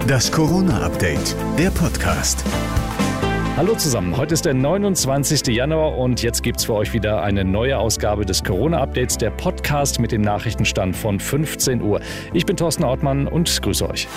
Das Corona-Update, der Podcast. Hallo zusammen, heute ist der 29. Januar und jetzt gibt es für euch wieder eine neue Ausgabe des Corona-Updates, der Podcast mit dem Nachrichtenstand von 15 Uhr. Ich bin Thorsten Ortmann und grüße euch.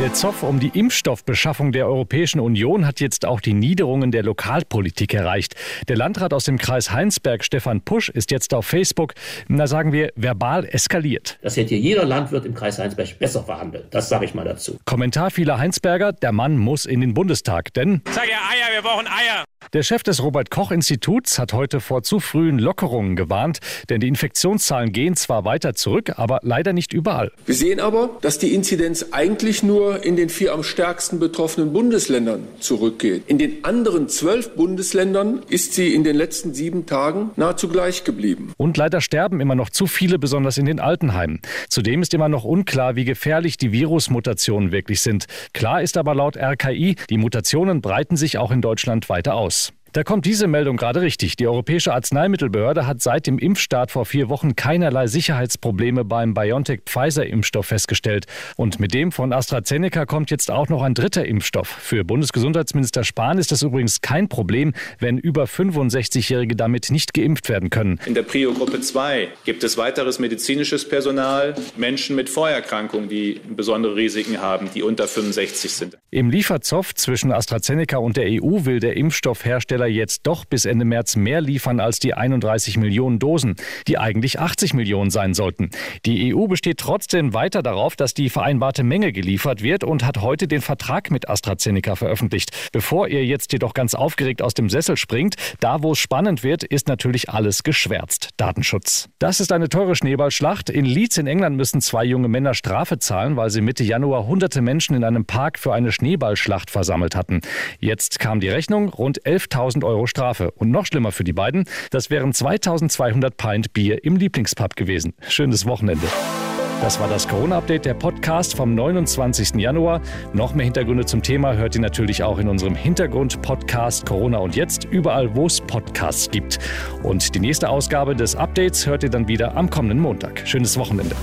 Der Zoff um die Impfstoffbeschaffung der Europäischen Union hat jetzt auch die Niederungen der Lokalpolitik erreicht. Der Landrat aus dem Kreis Heinsberg, Stefan Pusch, ist jetzt auf Facebook, na sagen wir, verbal eskaliert. Das hätte jeder Landwirt im Kreis Heinsberg besser verhandelt. Das sage ich mal dazu. Kommentar vieler Heinsberger, der Mann muss in den Bundestag, denn... Sag ja Eier, wir brauchen Eier. Der Chef des Robert-Koch-Instituts hat heute vor zu frühen Lockerungen gewarnt, denn die Infektionszahlen gehen zwar weiter zurück, aber leider nicht überall. Wir sehen aber, dass die Inzidenz eigentlich nur in den vier am stärksten betroffenen Bundesländern zurückgeht. In den anderen zwölf Bundesländern ist sie in den letzten sieben Tagen nahezu gleich geblieben. Und leider sterben immer noch zu viele, besonders in den Altenheimen. Zudem ist immer noch unklar, wie gefährlich die Virusmutationen wirklich sind. Klar ist aber laut RKI, die Mutationen breiten sich auch in Deutschland weiter aus. Da kommt diese Meldung gerade richtig. Die Europäische Arzneimittelbehörde hat seit dem Impfstart vor vier Wochen keinerlei Sicherheitsprobleme beim BioNTech-Pfizer-Impfstoff festgestellt. Und mit dem von AstraZeneca kommt jetzt auch noch ein dritter Impfstoff. Für Bundesgesundheitsminister Spahn ist das übrigens kein Problem, wenn über 65-Jährige damit nicht geimpft werden können. In der Prio-Gruppe 2 gibt es weiteres medizinisches Personal, Menschen mit Vorerkrankungen, die besondere Risiken haben, die unter 65 sind. Im Lieferzoff zwischen AstraZeneca und der EU will der Impfstoffhersteller Hersteller jetzt doch bis Ende März mehr liefern als die 31 Millionen Dosen, die eigentlich 80 Millionen sein sollten. Die EU besteht trotzdem weiter darauf, dass die vereinbarte Menge geliefert wird und hat heute den Vertrag mit AstraZeneca veröffentlicht. Bevor ihr jetzt jedoch ganz aufgeregt aus dem Sessel springt, da wo es spannend wird, ist natürlich alles geschwärzt. Datenschutz. Das ist eine teure Schneeballschlacht. In Leeds in England müssen zwei junge Männer Strafe zahlen, weil sie Mitte Januar hunderte Menschen in einem Park für eine Schneeballschlacht versammelt hatten. Jetzt kam die Rechnung, rund 11.000 1000 Euro Strafe. Und noch schlimmer für die beiden, das wären 2200 Pint Bier im Lieblingspub gewesen. Schönes Wochenende. Das war das Corona-Update, der Podcast vom 29. Januar. Noch mehr Hintergründe zum Thema hört ihr natürlich auch in unserem Hintergrund-Podcast Corona und Jetzt, überall, wo es Podcasts gibt. Und die nächste Ausgabe des Updates hört ihr dann wieder am kommenden Montag. Schönes Wochenende.